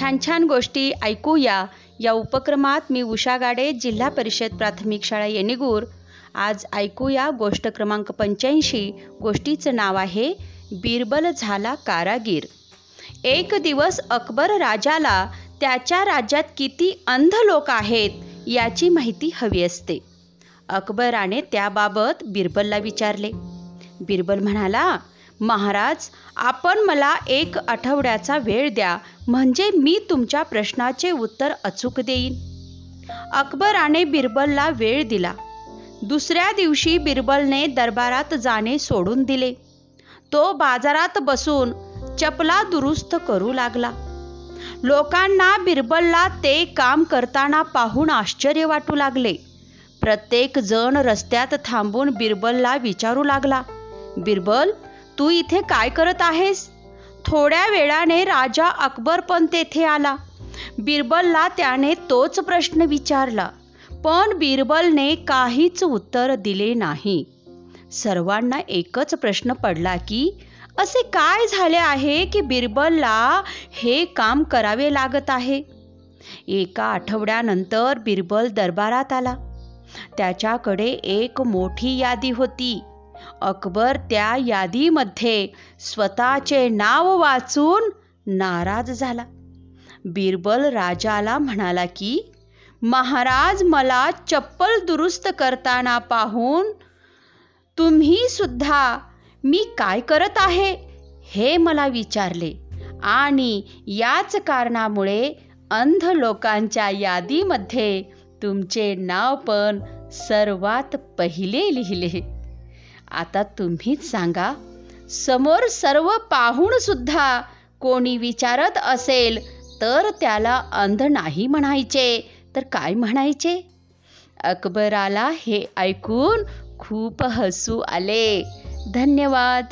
छान छान गोष्टी ऐकूया. या उपक्रमात मी उषा गाडे जिल्हा परिषद प्राथमिक शाळा येणेगूर. आज ऐकूया गोष्ट क्रमांक पंच्याऐंशी. गोष्टीचं नाव आहे बिरबल झाला कारागीर. एक दिवस अकबर राजाला त्याच्या राज्यात किती अंध लोक आहेत याची माहिती हवी असते. अकबराने त्याबाबत बिरबलला विचारले. बिरबल म्हणाला महाराज आपण मला एक आठवड्याचा वेळ द्या म्हणजे मी तुमच्या प्रश्नाचे उत्तर अचूक देईन. अकबराने बिरबलला वेळ दिला. दुसऱ्या दिवशी बिरबलने दरबारात जाणे सोडून दिले. तो बाजारात बसून चपला दुरुस्त करू लागला. लोकांना बिरबलला ते काम करताना पाहून आश्चर्य वाटू लागले. प्रत्येक जण रस्त्यात थांबून बिरबलला विचारू लागला. बिरबल तू इथे काय करत आहेस? थोड्या वेळाने राजा अकबर पण तेथे आला. बिरबलला त्याने तोच प्रश्न विचारला पण बिरबलने काहीच उत्तर दिले नाही. सर्वांना एकच प्रश्न पडला की असे काय झाले आहे की बिरबलला हे काम करावे लागत आहे? एका आठवड्यानंतर बिरबल दरबारात आला. त्याच्याकडे एक मोठी यादी होती. अकबर त्या यादीमध्ये स्वतःचे नाव वाचून नाराज झाला. बिरबल राजाला म्हणाला की महाराज मला चप्पल दुरुस्त करताना पाहून तुम्ही सुद्धा मी काय करत आहे हे मला विचारले आणि याच कारणामुळे अंध लोकांच्या यादीमध्ये तुमचे नाव पण सर्वात पहिले लिहिले. आता तुम्हीच सांगा समोर सर्व पाहून सुद्धा कोणी विचारत असेल तर त्याला अंध नाही म्हणायचे. तर काय म्हणायचे? अकबराला हे ऐकून खूप हसू आले. धन्यवाद.